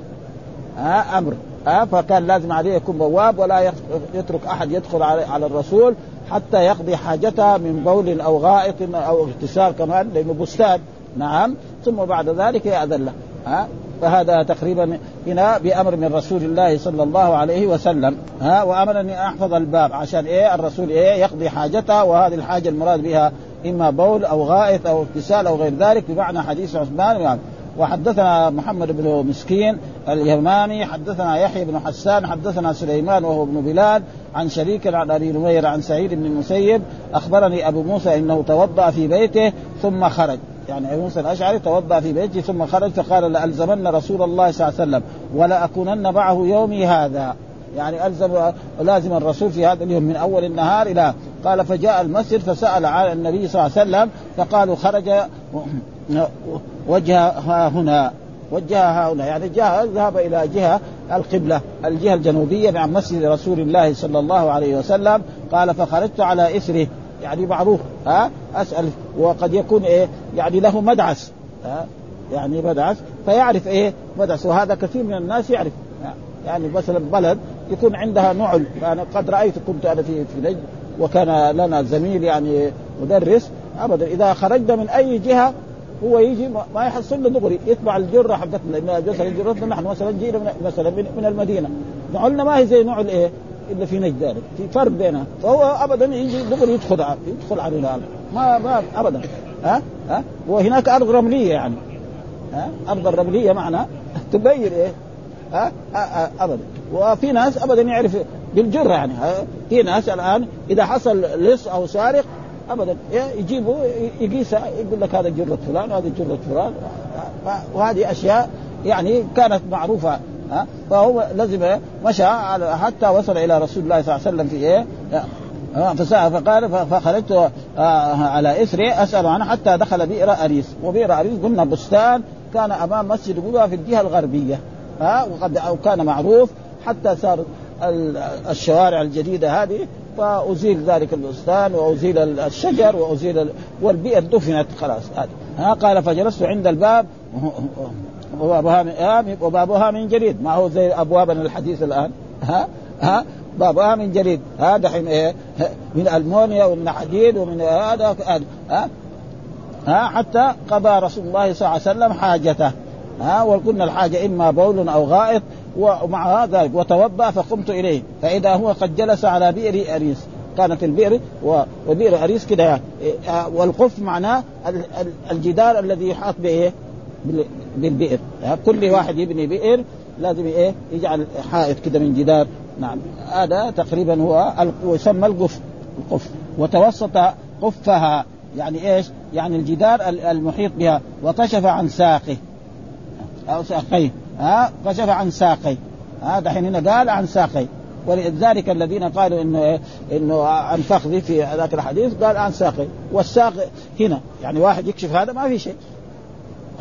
ها أمر. ها فكان لازم عليه يكون بواب ولا يترك أحد يدخل على الرسول حتى يقضي حاجته من بول أو غائط أو اغتسال كمان لأنه بستان. نعم. ثم بعد ذلك يأذن له. ها؟ فهذا تقريبا هنا بأمر من رسول الله صلى الله عليه وسلم. ها؟ وأمرني أحفظ الباب عشان إيه؟ الرسول إيه؟ يقضي حاجته وهذه الحاجة المراد بها إما بول أو غائط أو اغتسال أو غير ذلك بمعنى حديث عثمان يعني وحدثنا محمد بن مسكين اليمامي حدثنا يحيى بن حسان حدثنا سليمان وهو ابن بلال عن شريك عن أبي نمير عن سعيد بن المسيب أخبرني أبو موسى إنه توضأ في بيته ثم خرج. يعني أبو موسى الأشعري توضأ في بيته ثم خرج فقال لألزمن رسول الله صلى الله عليه وسلم ولأكونن معه يومي هذا. يعني ألزم لازم الرسول في هذا اليوم من أول النهار إلى قال فجاء المسجد فسأل على النبي صلى الله عليه وسلم فقالوا خرج وجهها هنا وجهها هنا. يعني جاء ذهب إلى جهة القبلة الجهة الجنوبية مع مسجد رسول الله صلى الله عليه وسلم. قال فخرجت على اثره يعني معروف ها أسأل. وقد يكون إيه؟ يعني له مدعس ها يعني مدعس. فيعرف إيه؟ مدعس. وهذا كثير من الناس يعرف. يعني مثلا بلد يكون عندها نعل. يعني قد رأيت كنت أنا في في نجد. وكان لنا زميل يعني مدرس. ابدا إذا خرجنا من أي جهة هو يجي ما يحصل له دغري يتبع الجرة حقتنا. لأن مثلا جرتنا نحن مثلا جينا من مثلا من المدينة. نعلنا ما هي زي نوع الإيه؟ الا في نجد ذلك. في فرق بينها فهو ابدا يجي دغري يدخل يدخل علينا ما ما ابدا. ها؟ ها؟ وهناك أرض رملية يعني. ها؟ أرض الرمليه معنا تبين إيه؟ ها؟ ابدا. وفي ناس ابدا يعرف بالجرة يعني. في ناس الآن إذا حصل لص أو سارق ابدا يجيبوا يقيس يقول لك هذا جرة فلان وهذه جرة فلان. وهذه أشياء يعني كانت معروفة ها؟ فهو لازم مشى حتى وصل إلى رسول الله صلى الله عليه وسلم في إيه؟ فقال فخرجت على إثري أسأل عنه حتى دخل بئر أريس. وبئر أريس قلنا بستان كان أمام مسجد قبى في الجهة الغربية ها؟ وقد كان معروف حتى صار الشوارع الجديدة هذه فازيل ذلك البستان وأزيل الشجر وأزيل والبئر دفنت خلاص. هذه. ها قال فجلست عند الباب وبابها من وبابها من جريد ما هو زي أبوابنا الحديث الآن؟ ها؟ ها؟ بابها من جريد هذا دحين إيه؟ من ألمونيا ومن حديد ومن هذا. ها؟ ها حتى قضى رسول الله صلى الله عليه وسلم حاجته. ها وقلنا الحاجة إما بول أو غائط ومع ذلك وتوضا فقمت إليه. فإذا هو قد جلس على بئر أريس. كانت البئر وبئر أريس كده. يعني والقف معناه الجدار الذي يحاط بايه؟ بالبئر. كل واحد يبني بئر لازم إيه يجعل حائط كده من جدار. نعم. هذا تقريبا هو يسمى القف. القف. وتوسط قفها. يعني إيش؟ يعني الجدار المحيط بها. وكشف عن ساقه. أو ساقيه. ها؟ كشف عن ساقي ها؟ دحين هنا قال عن ساقي ولذلك الذين قالوا إنه إيه؟ إنه عن فخذي في ذاك الحديث قال عن ساقي والساق هنا يعني واحد يكشف هذا ما في شيء.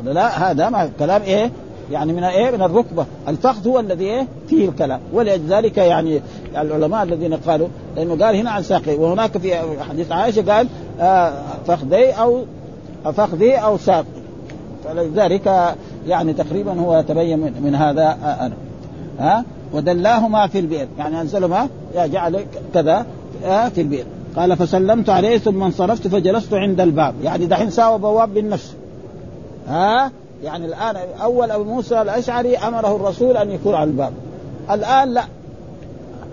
لا؟ هذا ما كلام إيه؟ يعني من إيه؟ من الركبة. الفخذ هو الذي إيه؟ فيه الكلام. ولذلك يعني العلماء الذين قالوا لأنه قال هنا عن ساقي وهناك في حديث عائشة قال آه فخذي أو فخذي أو ساقي. فلذلك يعني تقريبا هو تبين من, هذا أنا ها؟ ودلاهما في البئر. يعني أنزلهما جعل كذا في البئر. قال فسلمت عليه ثم انصرفت فجلست عند الباب. يعني دحين ساوى بواب بالنفس. ها؟ يعني الآن أول أبو موسى الأشعري أمره الرسول أن يكون على الباب. الآن لا.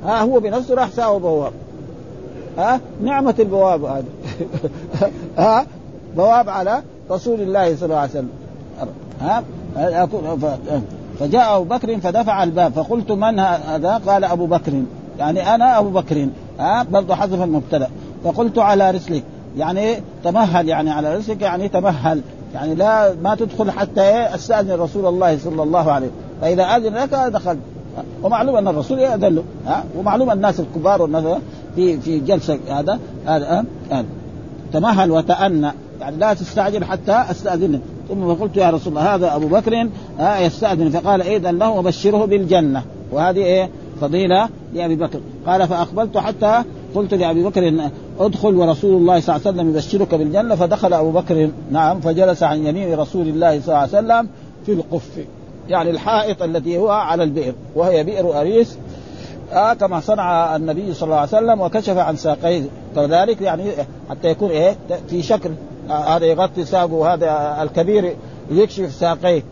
ها هو بنفسه راح ساوى بواب. ها؟ نعمة البواب هذه. ها؟ بواب على رسول الله صلى الله عليه وسلم. ها؟ فجاء أبو بكر فدفع الباب فقلت من هذا؟ قال أبو بكر. يعني أنا أبو بكر. ها؟ برضه حذف المبتدأ. فقلت على رسلك. يعني تمهل يعني على رسلك يعني تمهل. يعني لا ما تدخل حتى إيه استاذن رسول الله صلى الله عليه فإذا اذن لك دخلت ومعلوم أن الرسول يأذن له. ها؟ ومعلوم الناس الكبار والناس في في جلسة هذا هذا تمهل وتأنى. يعني لا تستعجل حتى أستأذنك. ثم قلت يا رسول الله هذا أبو بكر ها يستأذن فقال اذا له وبشره بالجنة. وهذه إيه؟ فضيلة لأبي بكر. قال فأقبلت حتى قلت لأبي بكر ادخل ورسول الله صلى الله عليه وسلم يبشرك بالجنة. فدخل أبو بكر نعم فجلس عن يمين رسول الله صلى الله عليه وسلم في القف يعني الحائط الذي هو على البئر وهي بئر أريس آه كما صنع النبي صلى الله عليه وسلم وكشف عن ساقيه. كذلك يعني حتى يكون إيه؟ في شكل. آه هذا يغطي ساقه وهذا الكبير يكشف ساقيه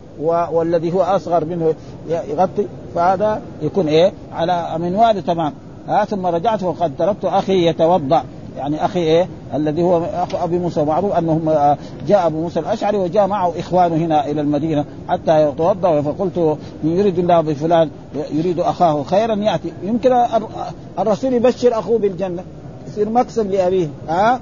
والذي هو أصغر منه يغطي فهذا يكون إيه؟ على منوال تمام. ها ثم رجعت وقد تركت أخي يتوضأ. يعني أخي إيه؟ الذي هو اخو أبي موسى معروف أنهم جاء أبو موسى الأشعري وجاء معه إخوانه هنا إلى المدينة حتى يتوضأ فقلت يريد الله بفلان يريد أخاه خيرا يأتي. يمكن الرسول يبشر أخوه بالجنة يصير مكسب لأبيه. ها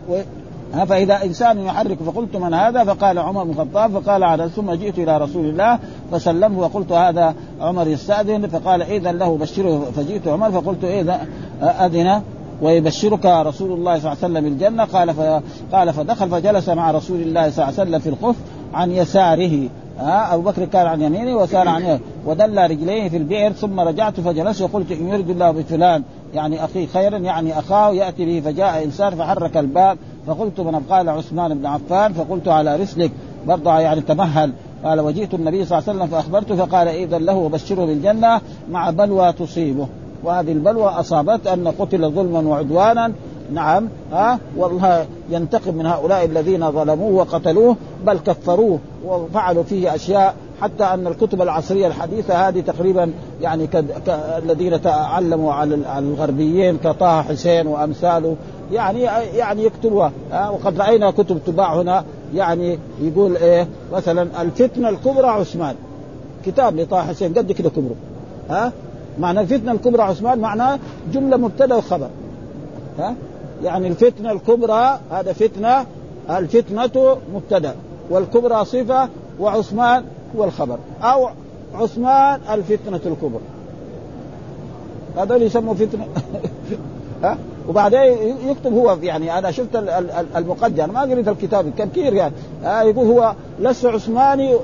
فإذا إنسان يحرك فقلت من هذا فقال عمر بن الخطاب فقال على ثم جئت إلى رسول الله فسلمه وقلت هذا عمر يستأذن فقال إذا له بشره فجئت عمر فقلت إذا أذن ويبشرك رسول الله صلى الله عليه وسلم الجنة قال. قال فدخل فجلس مع رسول الله صلى الله عليه وسلم في الخف عن يساره ها أبو بكر كان عن يمينه وسار عن يمينه ودل رجليه في البئر ثم رجعت فجلست وقلت إن يرد الله بفلان يعني أخي خيرا يعني أخاه يأتي به فجاء إنسان فحرك الباب فقلت من قال عثمان بن عفان فقلت على رسلك. برضه يعني تمهل. قال وجئت النبي صلى الله عليه وسلم فأخبرته فقال اذا له وبشره بالجنة مع بلوى تصيبه. وهذه البلوى اصابته أن قتل ظلما وعدوانا. نعم ها والله ينتقم من هؤلاء الذين ظلموه وقتلوه بل كفروه وفعلوا فيه أشياء. حتى أن الكتب العصرية الحديثة هذه تقريبا يعني كد... ك... الذين تعلموا على الغربيين كطه حسين وأمثاله. يعني يعني يكتبوها وقد رأينا كتب تباع هنا يعني يقول إيه مثلا الفتنة الكبرى عثمان. كتاب لطه حسين قد كده كبره. ها؟ معنى الفتنة الكبرى عثمان معناه جملة مبتدأ وخبر. ها؟ يعني الفتنة الكبرى هذا فتنة الفتنة مبتدأ. والكبرى صفة وعثمان هو الخبر. أو عثمان الفتنة الكبرى. هذول يسموا فتنة. ها؟ وبعدين يكتب هو يعني أنا شفت المقدمة ما قريت الكتاب كثير يعني. آه يقول هو لست عثماني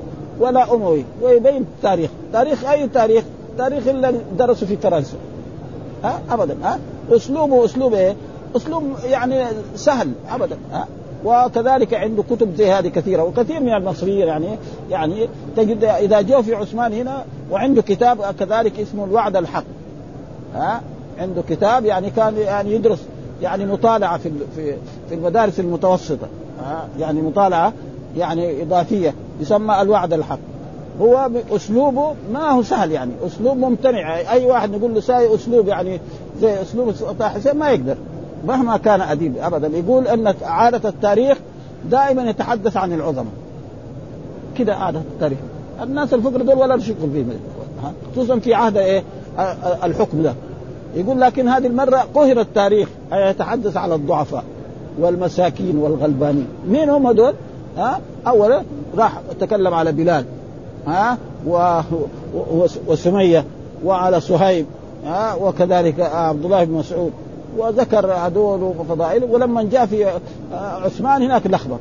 ولا أموي ويبين التاريخ تاريخ أي تاريخ؟ تاريخ اللي درسوا في فرنسا. ها؟ ابدا ها؟ أسلوبه أسلوب إيه؟ أسلوب يعني سهل ابدا ها؟ وكذلك عنده كتب زي هذه كثيرة وكثير من المصريين يعني يعني تجد إذا جو في عثمان هنا وعنده كتاب كذلك اسمه الوعد الحق ها؟ عنده كتاب يعني كان يعني يدرس يعني مطالعة في في في المدارس المتوسطة. ها يعني مطالعة يعني إضافية. يسمى الوعد الحق. هو اسلوبه ما هو سهل يعني. أسلوب ممتنع. أي واحد نقول له ساي أسلوب يعني زي أسلوب طه حسين ما يقدر. مهما كان أديب ابدا. يقول أن عادة التاريخ دائما يتحدث عن العظماء كده عادة التاريخ. الناس الفقر دول ولا شغل فيهم خصوصا في عهد إيه؟ الحكم ده. يقول لكن هذه المرة قهر التاريخ أي يتحدث على الضعفاء والمساكين والغلبانين. مين هم هذول؟ ها؟ اولا راح تكلم على بلال ها؟ و... و... وسمية وعلى صهيب ها؟ وكذلك عبد الله بن مسعود. وذكر هذول وفضائل ولما جاء في عثمان هناك لخبط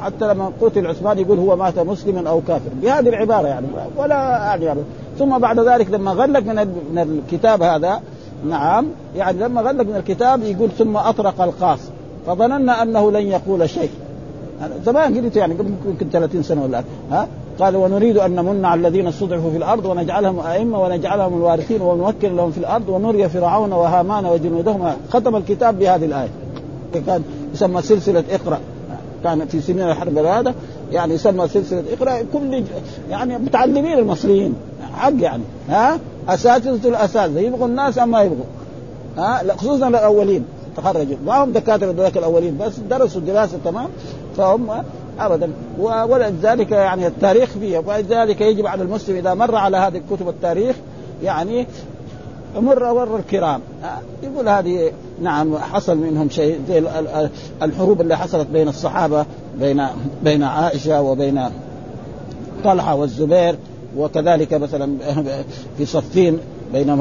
حتى لما قتل عثمان يقول هو مات مسلما أو كافر بهذه العبارة يعني ولا يعني ثم بعد ذلك لما غلق من الكتاب هذا نعم. يعني لما غلق من الكتاب يقول ثم أطرق القاص فظننا أنه لن يقول شيء. زمان قلت يعني قبل يمكن 30 سنة ولا ها؟ قال ونريد أن نمن على الذين استضعفوا في الأرض ونجعلهم أئمة ونجعلهم الوارثين ونمكن لهم في الأرض ونري فرعون وهامان وجنودهما. ختم الكتاب بهذه الآية. كان يسمى سلسلة إقرأ. كان في سنين الحرب هذا يعني يسمى سلسلة إقرأ. كل يعني متعلمين المصريين حق يعني ها؟ أساتذة الأساتذة. يبغوا الناس أم ما يبغوا؟ ها؟ خصوصا الأولين تخرجوا. ما هم دكاترة ذاك الأولين بس درسوا دراسة تمام فهم ابدا. ولذلك يعني التاريخ فيه ولذلك يجب على المسلم إذا مر على هذه الكتب التاريخ يعني مر مر الكرام. يقول هذه نعم حصل منهم شيء زي الحروب اللي حصلت بين الصحابة بين بين عائشة وبين طلحة والزبير. وكذلك مثلا في صفين بين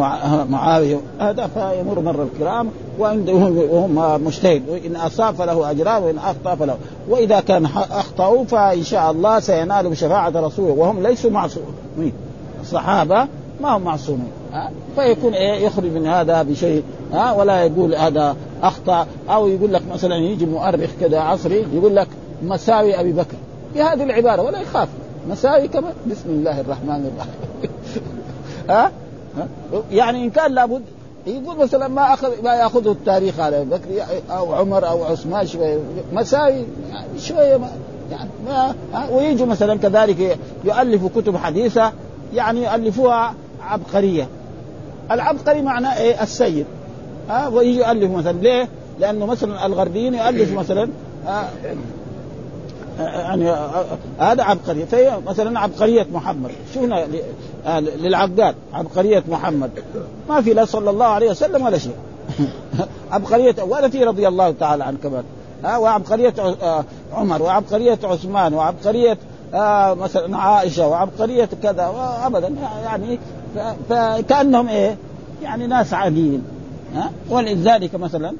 معاوية هذا فيمر مر الكرام وعنده وهم مجتهد وإن أصاب فله أجران وإن أخطأ فله. وإذا كان أخطأوا فإن شاء الله سينال بشفاعة رسوله وهم ليسوا معصومين. الصحابة ما هم معصومين فيكون إيه يخرج من هذا بشيء ها؟ ولا يقول هذا أخطأ أو يقول لك مثلا يجي مؤرخ كذا عصري يقول لك مساوي أبي بكر. بهذه العبارة ولا يخاف. مساوي كمان. بسم الله الرحمن الرحيم. ها؟ يعني إن كان لابد يقول مثلا ما اخذ ما يأخذه التاريخ على بكر أو عمر أو عثمان شوية. مساوي يعني شوية ما يعني ما ويجوا مثلا كذلك يؤلفوا كتب حديثة يعني يؤلفوها عبقرية. العبقري معناه إيه؟ السيد. ها؟ ويجي يؤلف مثلا ليه؟ لأنه مثلا الغربيين يؤلفوا مثلا يعني هذا عبقري في مثلا عبقرية محمد. شفنا للعقاد عبقرية محمد. ما في لا صلى الله عليه وسلم ولا شيء. عبقرية ولا في رضي الله تعالى عنه كمان ها وعبقرية عمر وعبقرية عثمان وعبقرية آه مثلا عائشة وعبقرية كذا ابدا يعني فكأنهم إيه؟ يعني ناس عاديين ها ولذلك مثلا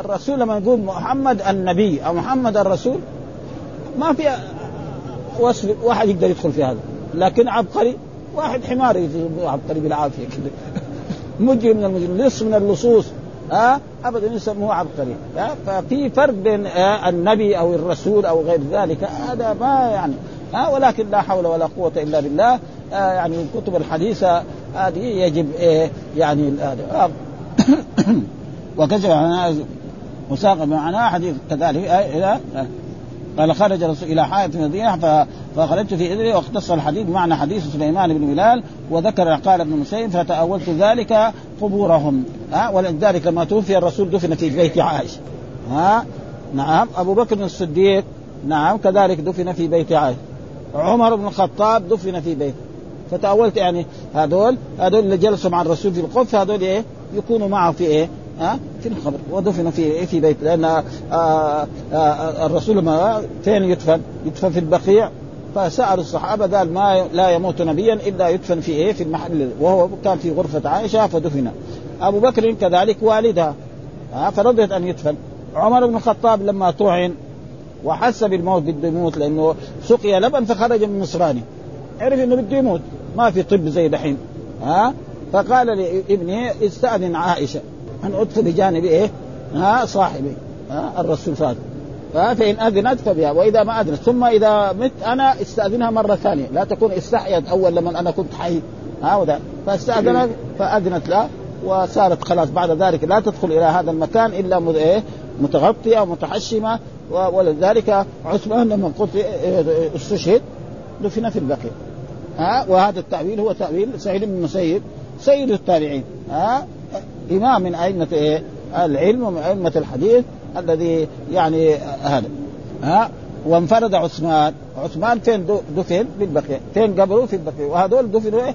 الرسول لما يقول محمد النبي أو محمد الرسول ما في وصف واحد يقدر يدخل في هذا. لكن عبقري واحد حمار عبقري بالعافية كذا مجرم من المجرم لص من اللصوص. ها؟ ابدا يسموه عبقري ففي فرق بين النبي أو الرسول أو غير ذلك هذا ما يعني ها؟ ولكن لا حول ولا قوة إلا بالله. يعني الكتب الحديثة هذه يجب إيه يعني هذا وكذا وساق معناه حديث كذلك. إلى قال خرج الرسول إلى حائط المدينة فخرجت في إذني واختص الحديث بمعنى حديث سليمان بن بلال وذكر قال ابن مسيب فتأولت ذلك قبورهم. ها؟ ولذلك لما توفي الرسول دفن في بيت عائشة. ها؟ نعم. أبو بكر الصديق. نعم. كذلك دفن في بيت عائشة. عمر بن الخطاب دفن في بيت. فتأولت يعني هذول هذول اللي جلسوا مع الرسول في القدس هذول إيه؟ يكونوا معه في إيه؟ ها في القبر ودفن في في بيت لأن آآ آآ الرسول ما فين يدفن؟ يدفن في البقيع فسالوا الصحابة قال ما لا يموت نبيا إلا يدفن في إيه؟ في المحل وهو كان في غرفة عائشة فدفن. أبو بكر كذلك والدها فرضيت أن يدفن. عمر بن الخطاب لما طعن وحس بالموت بده يموت لأنه سقي لبن فخرج من نصراني عرف إنه بده يموت ما في طب زي دحين ها فقال لابنه استأذن عائشة أن ادخل بجانب إيه؟ ها صاحبي. ها الرسول فات فإن أذنت فبها وإذا ما أذنت. ثم إذا مت أنا استأذنها مرة ثانية. لا تكون استحيت أول لما أنا كنت حي. ها وذا فاستأذنت فأذنت له وصارت خلاص بعد ذلك لا تدخل إلى هذا المكان إلا إيه؟ متغطية ومتحشمة ولذلك عثمان لما قلت استشهد دفن في البقيع. ها وهذا التأويل هو تأويل سعيد بن المسيب سيد التابعين. ها إمام من أئمة إيه؟ العلم ومن أئمة الحديث الذي يعني هذا. ها؟ وانفرد عثمان. عثمان فين دفن بالبقيع فين؟ قبره في البقيع. وهذول دفنوا إيه؟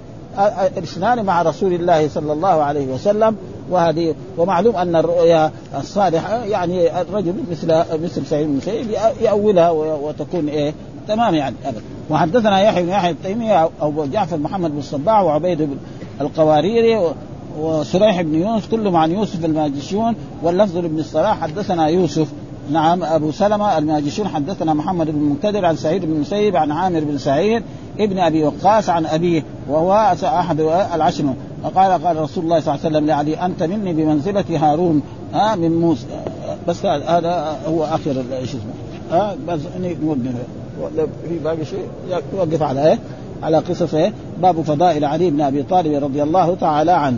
اثنان مع رسول الله صلى الله عليه وسلم. وهذه ومعلوم أن الرؤيا الصالحة يعني الرجل مثل مثل سعيد بن المسيب يأولها وتكون إيه؟ تمام يعني. أبدا. وحدثنا يحيى بن يحيى التيمي أو جعفر محمد بن الصباح وعبيد بن القواريري وسريح بن يونس كلهم عن يوسف الماجشون واللفظ لابن الصلاح حدثنا يوسف. نعم أبو سلمة الماجشون حدثنا محمد بن المنكدر عن سعيد بن المسيب عن عامر بن سعيد ابن أبي وقاص عن أبيه وهو أحد العشر وقال قال رسول الله صلى الله عليه وسلم لعلي أنت مني بمنزلة هارون. ها من موسى. بس هذا هو آخر إيش اسمه. ها بس نوقف في باقي شيء؟ يوقف على إيه؟ على قصص إيه؟ باب فضائل علي بن أبي طالب رضي الله تعالى عنه.